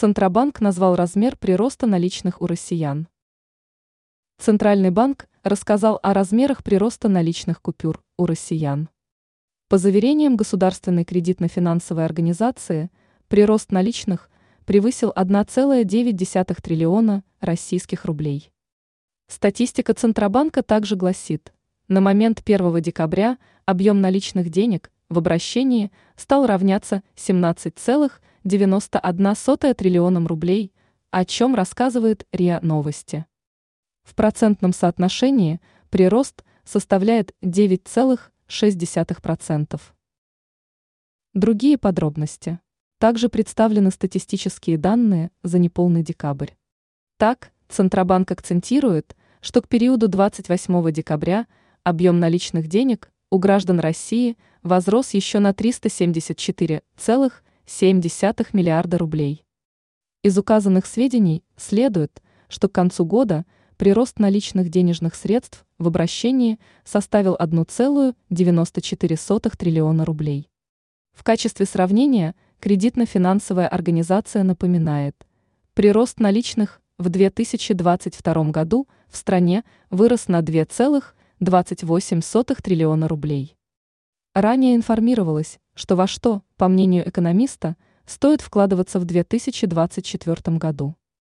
Центробанк назвал размер прироста наличных у россиян. Центральный банк рассказал о размерах прироста наличных купюр у россиян. По заверениям Государственной кредитно-финансовой организации, прирост наличных превысил 1,9 триллиона российских рублей. Статистика Центробанка также гласит, на момент 1 декабря объем наличных денег в обращении стал равняться 17,91 триллионам рублей, о чем рассказывает РИА Новости. В процентном соотношении прирост составляет 9,6%. Другие подробности. Также представлены статистические данные за неполный декабрь. Так, Центробанк акцентирует, что к периоду 28 декабря объем наличных денег у граждан России возрос еще на 374,7 миллиарда рублей. Из указанных сведений следует, что к концу года – прирост наличных денежных средств в обращении составил 1,94 триллиона рублей. В качестве сравнения кредитно-финансовая организация напоминает, прирост наличных в 2022 году в стране вырос на 2,28 триллиона рублей. Ранее информировалось, что во что, по мнению экономиста, стоит вкладываться в 2024 году.